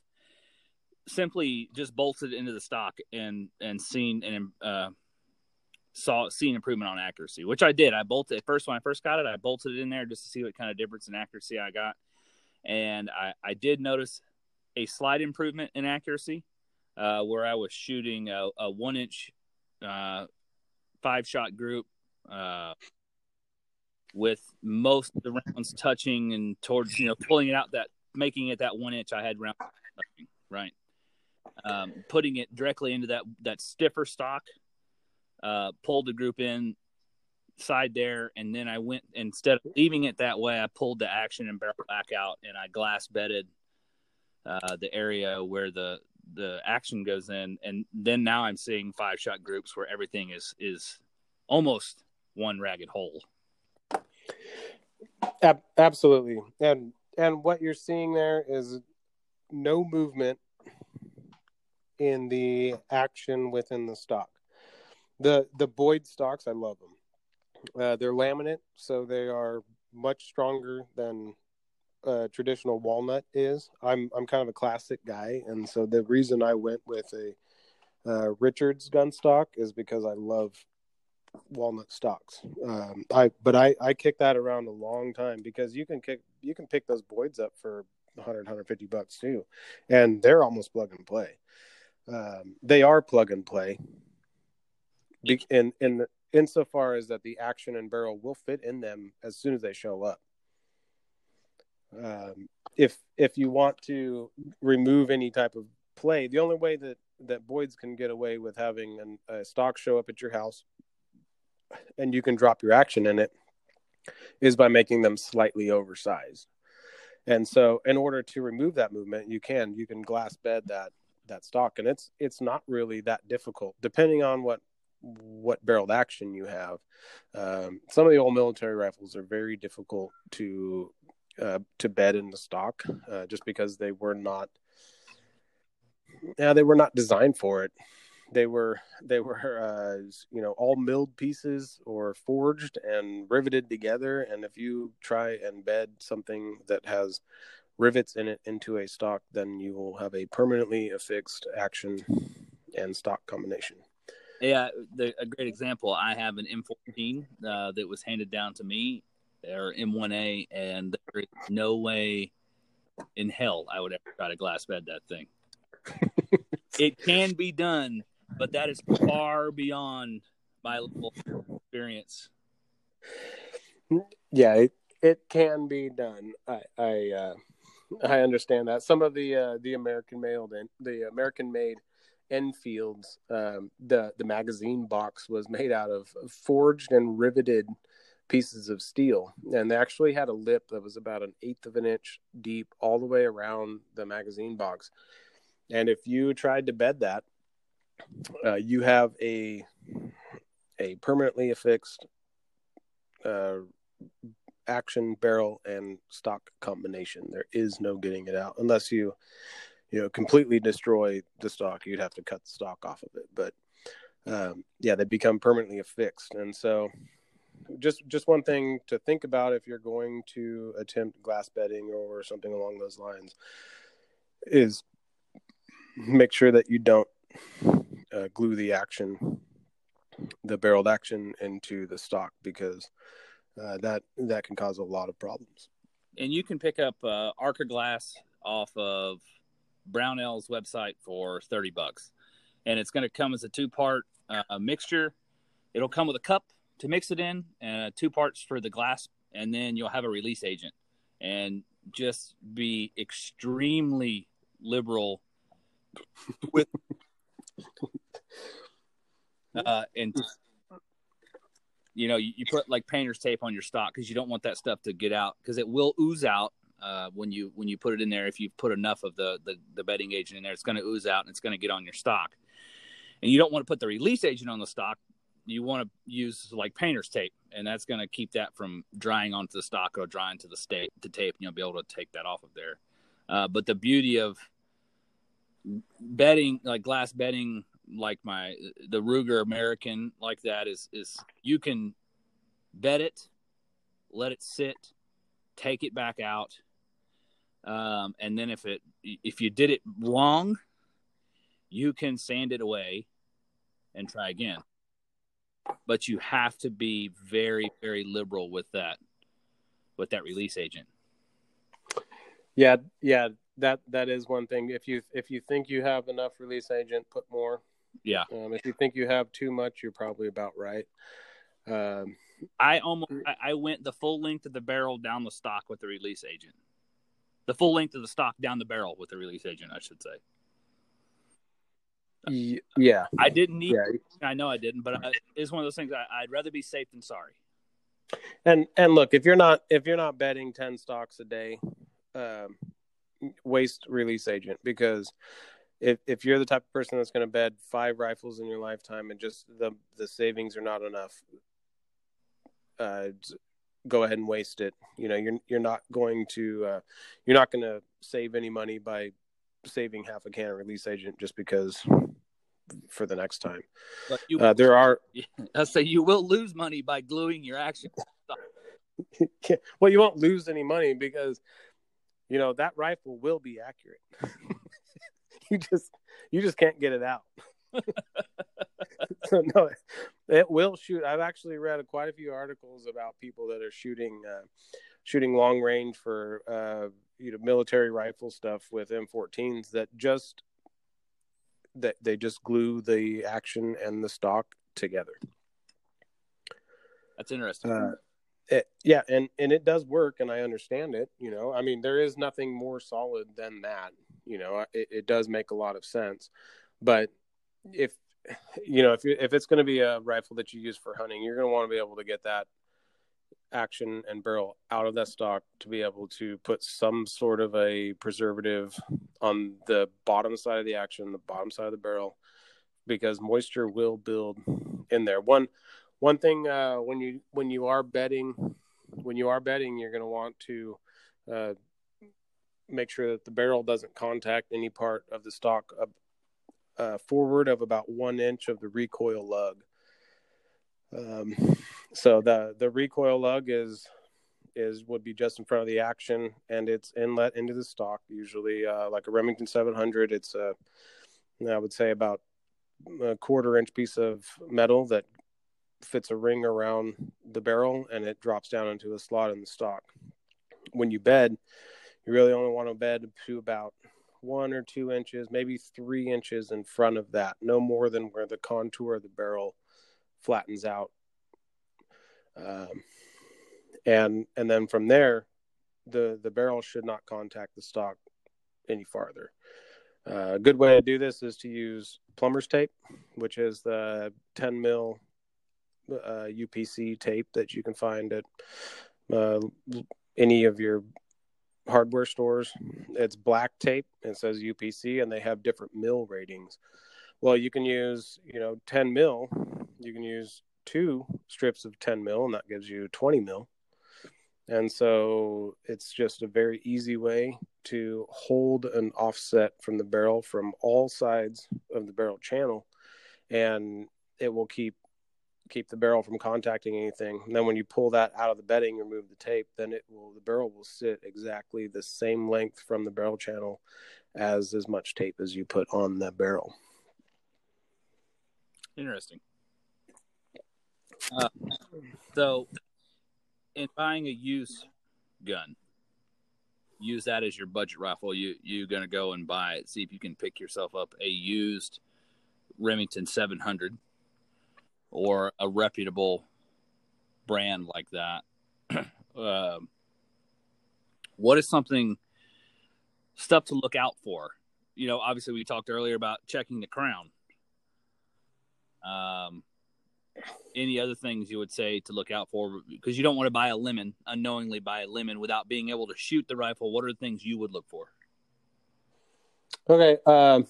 simply just bolted into the stock and and seen and uh, saw seen improvement on accuracy, which I did. I bolted first when I first got it. I bolted it in there just to see what kind of difference in accuracy I got, and I I did notice a slight improvement in accuracy uh, where I was shooting a, a one inch uh, five shot group. Uh, with most of the rounds touching and towards you know pulling it out that making it that one inch I had round right um, putting it directly into that that stiffer stock, uh, pulled the group in side there, and then I went instead of leaving it that way, I pulled the action and barrel back out, and I glass bedded uh, the area where the the action goes in, and then now I'm seeing five shot groups where everything is is almost one ragged hole. Absolutely, and and what you're seeing there is no movement in the action within the stock. The the Boyd stocks, I love them. Uh, they're laminate, so they are much stronger than uh, traditional walnut is. I'm I'm kind of a classic guy, and so the reason I went with a uh, Richards gun stock is because I love walnut stocks. Um, I but I I kick that around a long time because you can kick you can pick those Boyds up for 100 150 bucks too, and they're almost plug and play um, they are plug and play. Be- in in insofar as that the action and barrel will fit in them as soon as they show up. Um, if if you want to remove any type of play, the only way that that Boyd's can get away with having an, a stock show up at your house and you can drop your action in it is by making them slightly oversized. And so in order to remove that movement, you can you can glass bed that that stock and it's it's not really that difficult depending on what what barreled action you have um, some of the old military rifles are very difficult to uh, to bed in the stock uh, just because they were not yeah they were not designed for it they were they were uh, you know all milled pieces or forged and riveted together. And if you try and bed something that has rivets in it into a stock, then you will have a permanently affixed action and stock combination. Yeah, the, a great example. I have an M14 uh, that was handed down to me, or M1A, and there is no way in hell I would ever try to glass bed that thing. it can be done, but that is far beyond my level experience. Yeah, it, it can be done. I I uh, I understand that. Some of the uh, the American made the American made Enfields, um, the the magazine box was made out of forged and riveted pieces of steel, and they actually had a lip that was about an eighth of an inch deep all the way around the magazine box. And if you tried to bed that, uh, you have a a permanently affixed uh, action barrel and stock combination. There is no getting it out unless you you know completely destroy the stock. You'd have to cut the stock off of it. But um, yeah, they become permanently affixed, and so just just one thing to think about if you're going to attempt glass bedding or something along those lines is make sure that you don't uh, glue the action, the barreled action into the stock because uh, that that can cause a lot of problems. And you can pick up uh, Acraglas off of Brownell's website for thirty bucks, and it's going to come as a two part uh, mixture. It'll come with a cup to mix it in, uh, two parts for the glass, and then you'll have a release agent. And just be extremely liberal with uh, and you know you, you, put like painter's tape on your stock because you don't want that stuff to get out because it will ooze out uh, when you when you put it in there. If you put enough of the the, the bedding agent in there it's going to ooze out and it's going to get on your stock. And you don't want to put the release agent on the stock. You want to use like painter's tape and that's going to keep that from drying onto the stock or drying to the state to tape and you'll be able to take that off of there. Uh, but the beauty of bedding like glass bedding like my the Ruger American like that is is you can bet it, let it sit, take it back out, um, and then if it if you did it wrong, you can sand it away and try again. But you have to be very very liberal with that with that release agent. Yeah, yeah, that that is one thing. If you if you think you have enough release agent, put more. Yeah. Um, if you think you have too much, you're probably about right. Um, I almost I, I went the full length of the barrel down the stock with the release agent. The full length of the stock down the barrel with the release agent, I should say. Yeah, I didn't need. Yeah. I know I didn't, but I, it's one of those things. I, I'd rather be safe than sorry. And and look, if you're not if you're not betting ten stocks a day, um, waste release agent because if if you're the type of person that's going to bed five rifles in your lifetime and just the the savings are not enough, uh, go ahead and waste it. You know, you're you're not going to uh, you're not going to save any money by saving half a can of release agent just because for the next time. But you, uh, there are. I say you will lose money by gluing your action. well, you won't lose any money because you know that rifle will be accurate. you just you just can't get it out. so no, it will shoot. I've actually read quite a few articles about people that are shooting uh, shooting long range for uh, you know military rifle stuff with M14s that just that they just glue the action and the stock together. That's interesting. Uh, it, yeah, and and it does work, and I understand it. You know, I mean, there is nothing more solid than that. You know, it, it does make a lot of sense. But if you know, if you if it's going to be a rifle that you use for hunting, you're going to want to be able to get that action and barrel out of that stock to be able to put some sort of a preservative on the bottom side of the action, the bottom side of the barrel, because moisture will build in there. One one thing uh, when you when you are bedding, when you are bedding, you're going to want to uh, make sure that the barrel doesn't contact any part of the stock uh, forward of about one inch of the recoil lug. Um, so the the recoil lug is is would be just in front of the action, and it's inlet into the stock. Usually, uh, like a Remington 700, it's a I would say about a quarter inch piece of metal that fits a ring around the barrel, and it drops down into a slot in the stock. When you bed, you really only want to bed to about one or two inches, maybe three inches in front of that, no more than where the contour of the barrel flattens out. Um, and and then from there, the the barrel should not contact the stock any farther. Uh, a good way to do this is to use plumber's tape, which is the 10 mil uh, UPC tape that you can find at uh, any of your hardware stores. Mm-hmm. It's black tape. It says UPC, and they have different mil ratings. Well, you can use, you know, 10 mil. You can use two strips of 10 mil, and that gives you 20 mil. And so it's just a very easy way to hold an offset from the barrel from all sides of the barrel channel, and it will keep keep the barrel from contacting anything. And then when you pull that out of the bedding, remove the tape, then it will the barrel will sit exactly the same length from the barrel channel as as much tape as you put on the barrel. Interesting. Uh, so, in buying a used gun, use that as your budget rifle. You you gonna go and buy it. See if you can pick yourself up a used Remington 700 or a reputable brand like that. uh, what is something stuff to look out for? You know, obviously we talked earlier about checking the crown. Um, any other things you would say to look out for because you don't want to buy a lemon unknowingly buy a lemon without being able to shoot the rifle what are the things you would look for okay um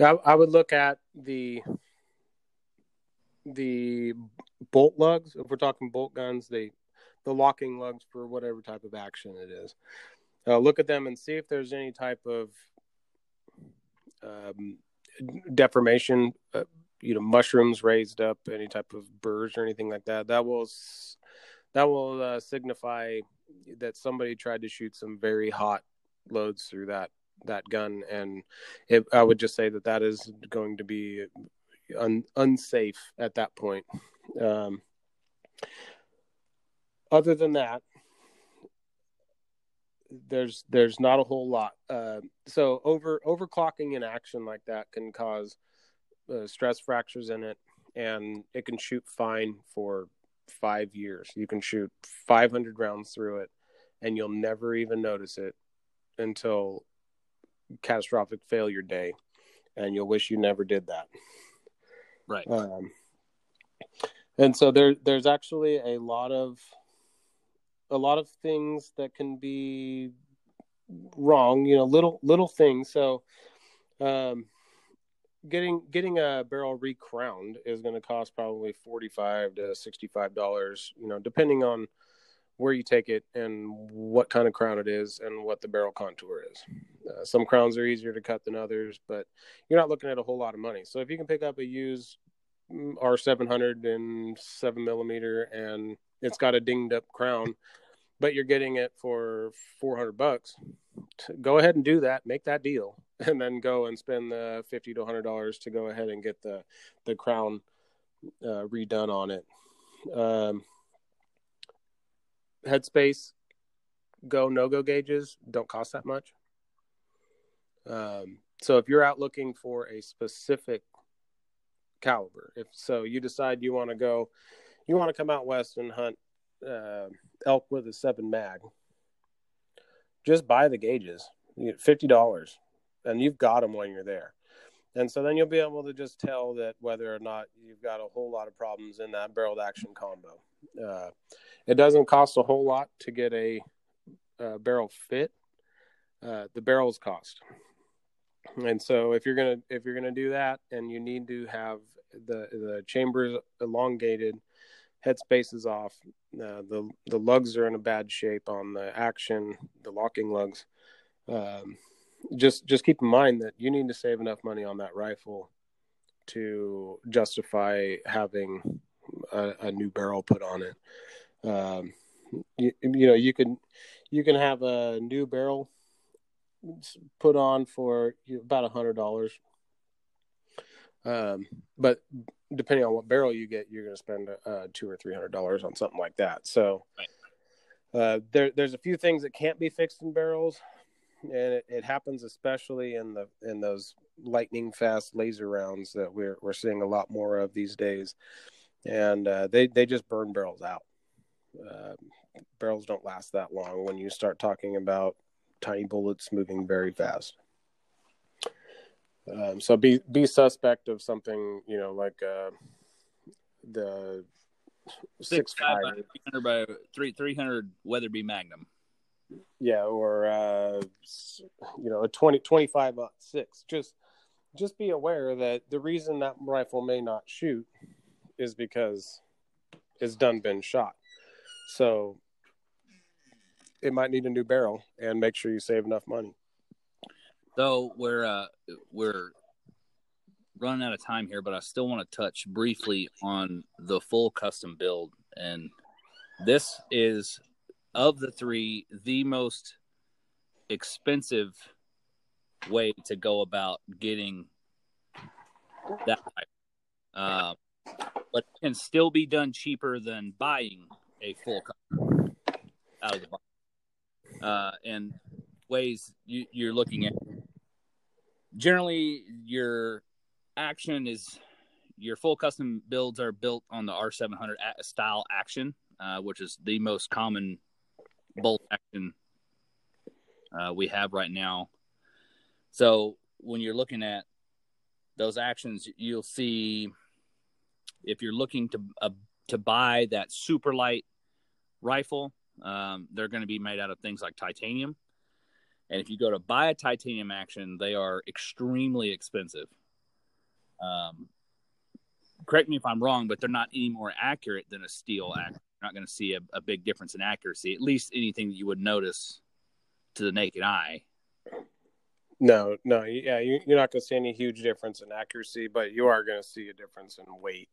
I, I would look at the the bolt lugs. If we're talking bolt guns, the the locking lugs for whatever type of action it is. Uh, look at them and see if there's any type of um, deformation, uh, you know, mushrooms raised up, any type of burrs or anything like that. That will that will uh, signify that somebody tried to shoot some very hot loads through that that gun, and it, I would just say that that is going to be un, unsafe at that point. Um, other than that, there's there's not a whole lot. Uh, so over overclocking in action like that can cause uh, stress fractures in it, and it can shoot fine for five years. You can shoot 500 rounds through it, and you'll never even notice it until catastrophic failure day, and you'll wish you never did that. Right. Um, and so there there's actually a lot of a lot of things that can be wrong, you know, little little things. So um getting getting a barrel recrowned is going to cost probably 45 to 65 dollars, you know, depending on where you take it and what kind of crown it is and what the barrel contour is. Uh, some crowns are easier to cut than others, but you're not looking at a whole lot of money. So if you can pick up a used R700 and seven millimeter and it's got a dinged up crown, but you're getting it for 400 bucks, go ahead and do that. Make that deal, and then go and spend the 50 to 100 dollars to go ahead and get the the crown uh, redone on it. Um, headspace go no go gauges don't cost that much. Um, so if you're out looking for a specific caliber, if so, you decide you want to go, you want to come out west and hunt uh, elk with a seven mag. Just buy the gauges, you get fifty dollars, and you've got them when you're there. And so then you'll be able to just tell that whether or not you've got a whole lot of problems in that barreled action combo. Uh, it doesn't cost a whole lot to get a, a barrel fit. Uh, the barrels cost, and so if you're gonna if you're gonna do that, and you need to have the the chambers elongated, head space is off, uh, the the lugs are in a bad shape on the action, the locking lugs. Um, just just keep in mind that you need to save enough money on that rifle to justify having a, a new barrel put on it. Um, you, you know, you can you can have a new barrel put on for about a hundred dollars. Um, but depending on what barrel you get, you're going to spend uh, two or three hundred dollars on something like that. So right. uh, there, there's a few things that can't be fixed in barrels, and it, it, happens especially in the in those lightning fast laser rounds that we're we're seeing a lot more of these days, and uh, they they just burn barrels out. Uh, barrels don't last that long when you start talking about tiny bullets moving very fast. Um, so be be suspect of something, you know, like uh, the six, six five by three hundred by three three hundred Weatherby Magnum. Yeah, or uh, you know, a 20, 25 six. Just just be aware that the reason that rifle may not shoot is because it's done been shot. So it might need a new barrel and make sure you save enough money. So we're uh, we're running out of time here, but I still want to touch briefly on the full custom build, and this is of the three the most expensive way to go about getting that type. Uh, but can still be done cheaper than buying a full custom out of the box. Uh, and ways you, you're looking at generally your action is your full custom builds are built on the R700 style action, uh, which is the most common bolt action uh, we have right now. So when you're looking at those actions, you'll see if you're looking to uh, to buy that super light rifle, um, they're going to be made out of things like titanium. And if you go to buy a titanium action, they are extremely expensive. Um, correct me if I'm wrong, but they're not any more accurate than a steel action. You're not going to see a, a, big difference in accuracy, at least anything that you would notice to the naked eye. No, no, yeah, you, are not going to see any huge difference in accuracy, but you are going to see a difference in weight.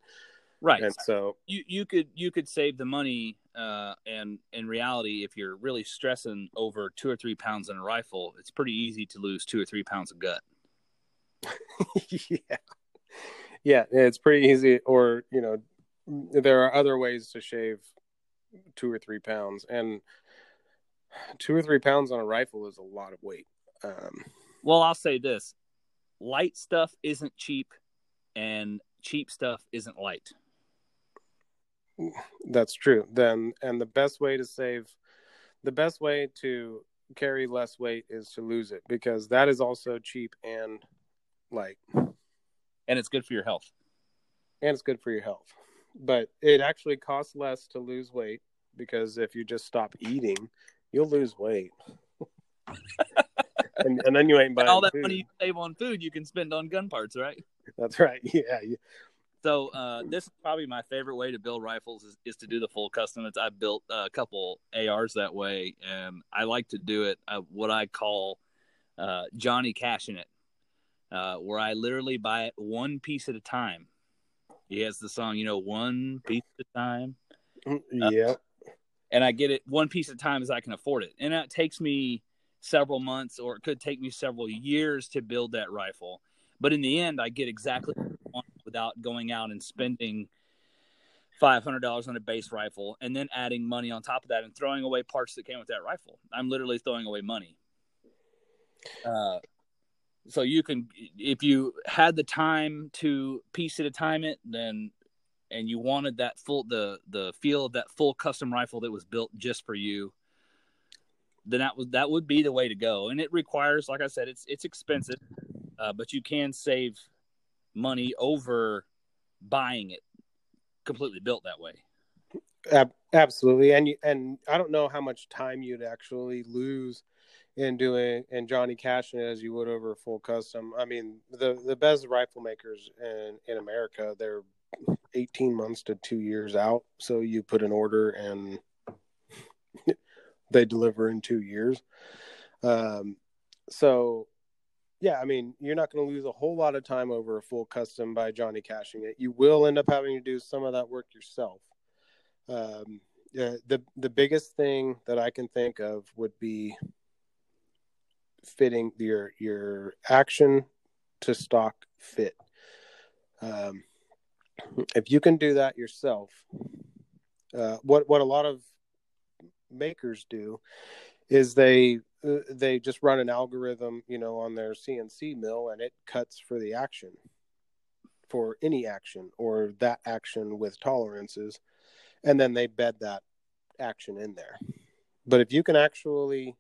Right. And so you you could you could save the money uh, and in reality if you're really stressing over 2 or 3 pounds in a rifle, it's pretty easy to lose 2 or 3 pounds of gut. yeah. Yeah, it's pretty easy or, you know, there are other ways to shave 2 or 3 pounds and 2 or 3 pounds on a rifle is a lot of weight. Um, well, I'll say this. Light stuff isn't cheap and cheap stuff isn't light. That's true. Then, and the best way to save, the best way to carry less weight is to lose it because that is also cheap and light. And it's good for your health. And it's good for your health. But it actually costs less to lose weight because if you just stop eating, you'll lose weight. and, and, then you ain't buying all that food. money you save on food you can spend on gun parts, right? That's right. Yeah, so uh, this is probably my favorite way to build rifles is, is to do the full custom. It's, I built a couple ARs that way, and I like to do it uh, what I call uh, Johnny cashing it, uh, where I literally buy it one piece at a time. He has the song, you know, one piece at a time. Mm, uh, yeah. and I get it one piece at a time as I can afford it, and that takes me several months, or it could take me several years to build that rifle. But in the end, I get exactly I without going out and spending five hundred dollars on a base rifle and then adding money on top of that and throwing away parts that came with that rifle. I'm literally throwing away money. Uh, so you can, if you had the time to piece it a time it, then and you wanted that full the the feel of that full custom rifle that was built just for you, then that was that would be the way to go. And it requires, like I said, it's it's expensive, uh, but you can save money over buying it completely built that way. Absolutely, and you, and I don't know how much time you'd actually lose in doing and Johnny cashing it as you would over a full custom. I mean, the the best rifle makers in in America, they're 18 months to 2 years out, so you put an order and they deliver in 2 years. Um so yeah, I mean, you're not going to lose a whole lot of time over a full custom by Johnny cashing it. You will end up having to do some of that work yourself. Um, the the biggest thing that I can think of would be fitting your your action to stock fit. Um, if you can do that yourself, uh, what what a lot of makers do is they uh, they just run an algorithm, you know, on their CNC mill, and it cuts for the action, for any action or that action with tolerances, and then they bed that action in there. But if you can actually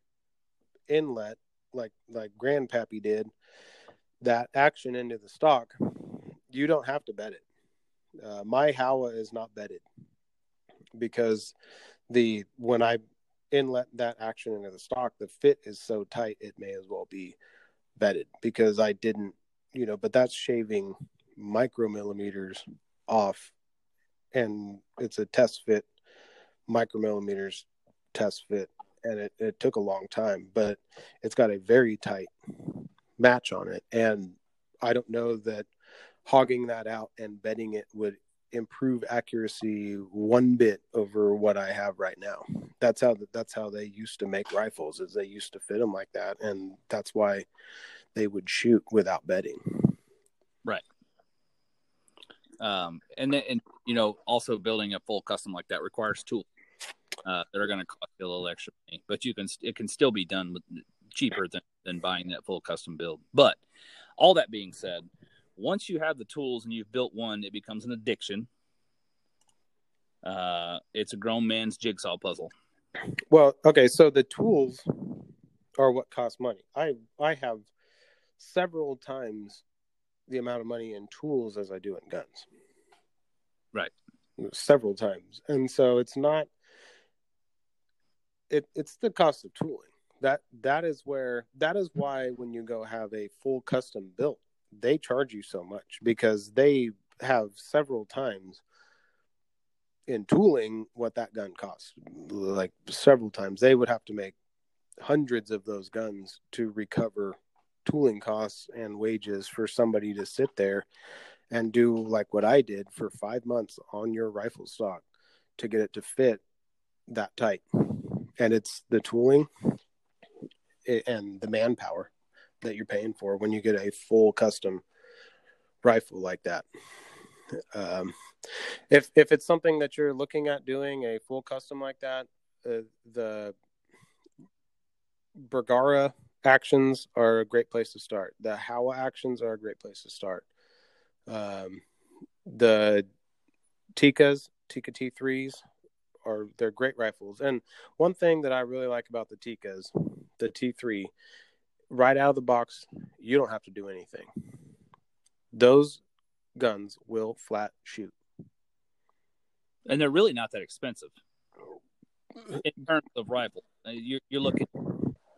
inlet, like like Grandpappy did, that action into the stock, you don't have to bet it. Uh, my Howa is not betted because the when I inlet that action into the stock, the fit is so tight it may as well be betted because I didn't, you know, but that's shaving micromillimeters off and it's a test fit micromillimeters test fit and it, it took a long time but it's got a very tight match on it and i don't know that hogging that out and bedding it would improve accuracy one bit over what I have right now. That's how that's how they used to make rifles. Is they used to fit them like that, and that's why they would shoot without bedding. Right. Um, and then, and you know, also building a full custom like that requires tools uh, that are going to cost you a little extra money, but you can it can still be done with cheaper than than buying that full custom build. But all that being said, once you have the tools and you've built one, it becomes an addiction. Uh, it's a grown man's jigsaw puzzle. Well, okay, so the tools are what cost money. I I have several times the amount of money in tools as I do in guns. Right. Several times. And so it's not it it's the cost of tooling. That that is where that is why when you go have a full custom built they charge you so much because they have several times in tooling what that gun costs. Like several times. They would have to make hundreds of those guns to recover tooling costs and wages for somebody to sit there and do like what I did for 5 months on your rifle stock to get it to fit that tight and it's the tooling and the manpower that you're paying for when you get a full custom rifle like that. Um, if if it's something that you're looking at doing a full custom like that, uh, the Bergara actions are a great place to start. The Howa actions are a great place to start. Um, the Tikkas, Tikka T3s, are they're great rifles. And one thing that I really like about the Tikkas, the T3, right out of the box, you don't have to do anything. Those guns will flat shoot. And they're really not that expensive in terms of rifle. Uh, you're, you're looking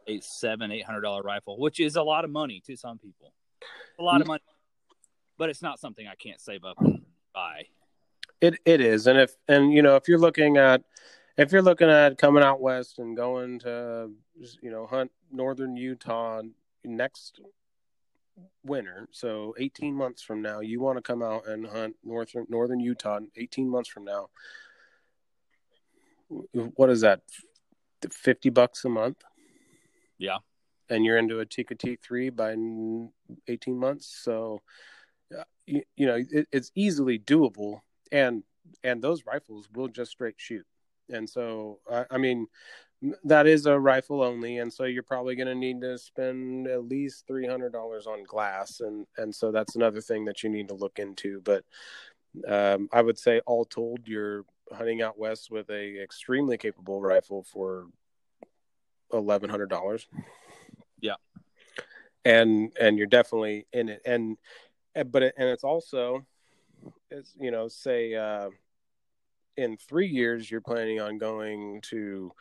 a seven, eight hundred dollar rifle, which is a lot of money to some people. A lot of money, but it's not something I can't save up and buy. It it is, and if and you know if you're looking at if you're looking at coming out west and going to you know hunt northern Utah next winter, so 18 months from now, you want to come out and hunt northern northern Utah 18 months from now. What is that? 50 bucks a month? Yeah. And you're into a Tikka T3 by 18 months, so uh, you, you know it, it's easily doable and and those rifles will just straight shoot. And so I, I mean that is a rifle only and so you're probably going to need to spend at least $300 on glass and and so that's another thing that you need to look into. But um, i would say all told you're hunting out west with a extremely capable rifle for $1100 yeah. And and you're definitely in it. And but it, and it's also you know say uh in three years you're planning on going to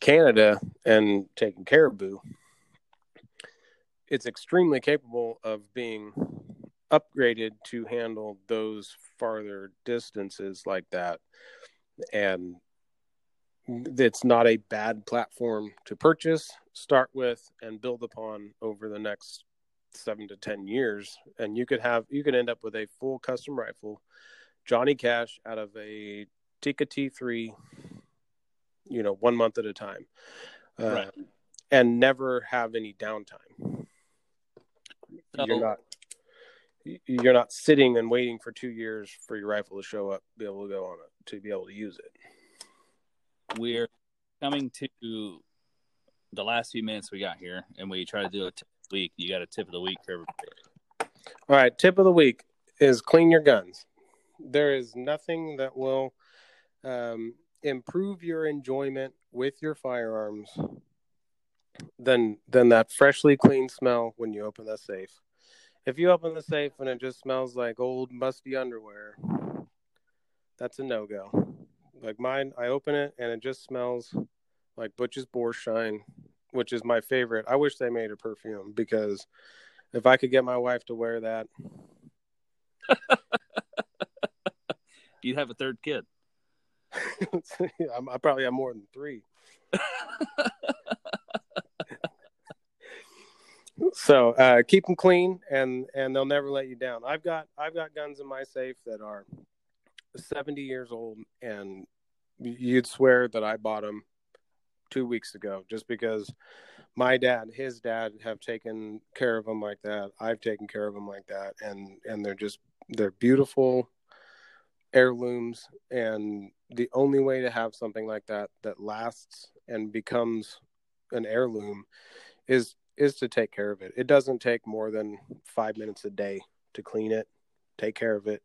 Canada and taking caribou, it's extremely capable of being upgraded to handle those farther distances like that. And it's not a bad platform to purchase, start with, and build upon over the next seven to ten years, and you could have you could end up with a full custom rifle, Johnny Cash out of a Tikka T3, you know, one month at a time, uh, right. and never have any downtime. So, you're not you're not sitting and waiting for two years for your rifle to show up, be able to go on it, to be able to use it. We're coming to the last few minutes we got here, and we try to do a the week. You got a tip of the week for everybody. All right, tip of the week is clean your guns. There is nothing that will um, improve your enjoyment with your firearms than than that freshly clean smell when you open the safe. If you open the safe and it just smells like old musty underwear, that's a no go. Like mine, I open it and it just smells like Butch's Bore Shine, which is my favorite. I wish they made a perfume because if I could get my wife to wear that, you'd have a third kid. I probably have more than three. so uh, keep them clean, and and they'll never let you down. I've got I've got guns in my safe that are seventy years old, and you'd swear that I bought them two weeks ago, just because my dad, his dad, have taken care of them like that. I've taken care of them like that, and and they're just they're beautiful heirlooms and the only way to have something like that that lasts and becomes an heirloom is is to take care of it. It doesn't take more than 5 minutes a day to clean it, take care of it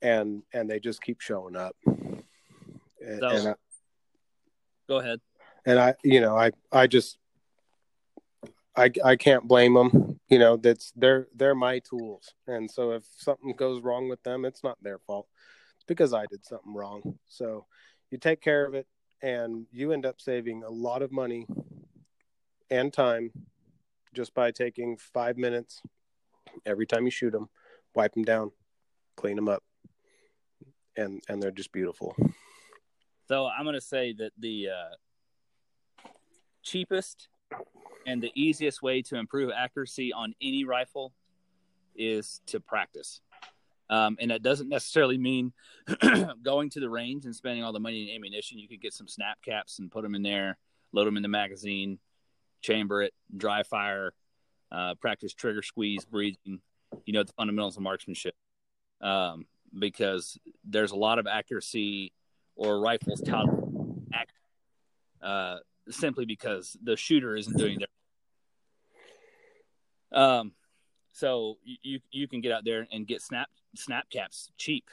and and they just keep showing up. So, I, go ahead. And I you know, I I just I I can't blame them. You know, that's they're they're my tools. And so if something goes wrong with them, it's not their fault It's because I did something wrong. So you take care of it and you end up saving a lot of money and time just by taking five minutes every time you shoot them, wipe them down, clean them up, and and they're just beautiful. So I'm to say that the uh, cheapest and the easiest way to improve accuracy on any rifle is to practice. Um, and that doesn't necessarily mean going to the range and spending all the money in ammunition. You could get some snap caps and put them in there, load them in the magazine, chamber it, dry fire, uh, practice trigger squeeze, breathing, you know, the fundamentals of marksmanship. Um, because there's a lot of accuracy or rifles touted uh, simply because the shooter isn't doing their. Um, so you you can get out there and get snap snap caps cheap,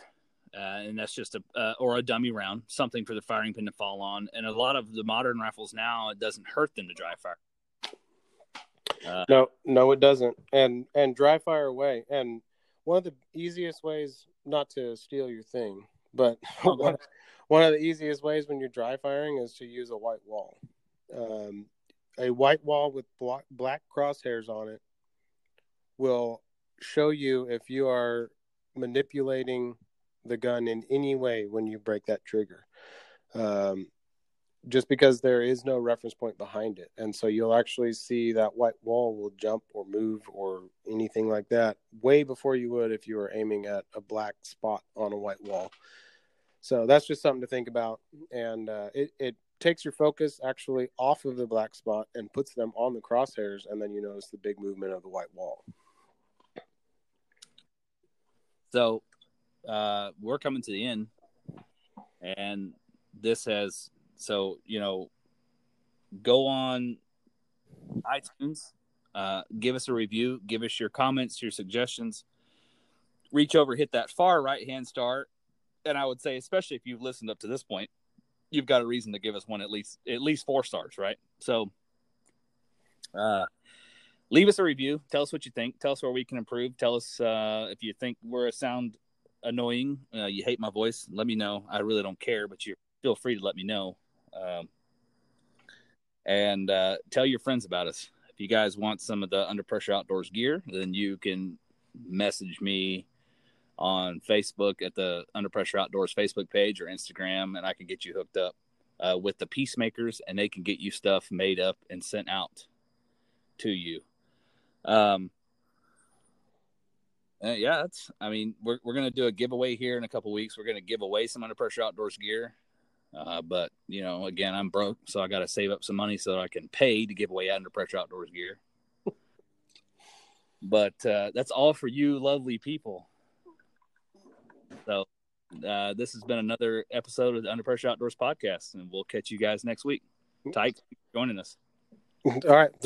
uh, and that's just a uh, or a dummy round, something for the firing pin to fall on. And a lot of the modern rifles now, it doesn't hurt them to dry fire. Uh, no, no, it doesn't. And and dry fire away. And one of the easiest ways, not to steal your thing, but one, one of the easiest ways when you're dry firing is to use a white wall. Um, a white wall with black, crosshairs on it will show you if you are manipulating the gun in any way when you break that trigger. Um, just because there is no reference point behind it. And so you'll actually see that white wall will jump or move or anything like that way before you would if you were aiming at a black spot on a white wall. So that's just something to think about. And uh, it, it takes your focus actually off of the black spot and puts them on the crosshairs. And then you notice the big movement of the white wall. So uh, we're coming to the end, and this has so you know, go on iTunes, uh, give us a review, give us your comments, your suggestions. Reach over, hit that far right hand star, and I would say, especially if you've listened up to this point, you've got a reason to give us one at least at least four stars, right? So, uh, leave us a review. Tell us what you think. Tell us where we can improve. Tell us uh, if you think we're a sound annoying. Uh, you hate my voice. Let me know. I really don't care, but you feel free to let me know. Um, and uh, tell your friends about us. If you guys want some of the Under Pressure Outdoors gear, then you can message me on Facebook at the Under Pressure Outdoors Facebook page or Instagram, and I can get you hooked up uh, with the Peacemakers, and they can get you stuff made up and sent out to you. Um, Uh, yeah, that's. I mean, we're we're gonna do a giveaway here in a couple weeks. We're gonna give away some under pressure outdoors gear. Uh, but you know, again, I'm broke, so I got to save up some money so I can pay to give away under pressure outdoors gear. but uh, that's all for you, lovely people. So, uh, this has been another episode of the Under Pressure Outdoors podcast, and we'll catch you guys next week. Tyke, joining us. All right. Thank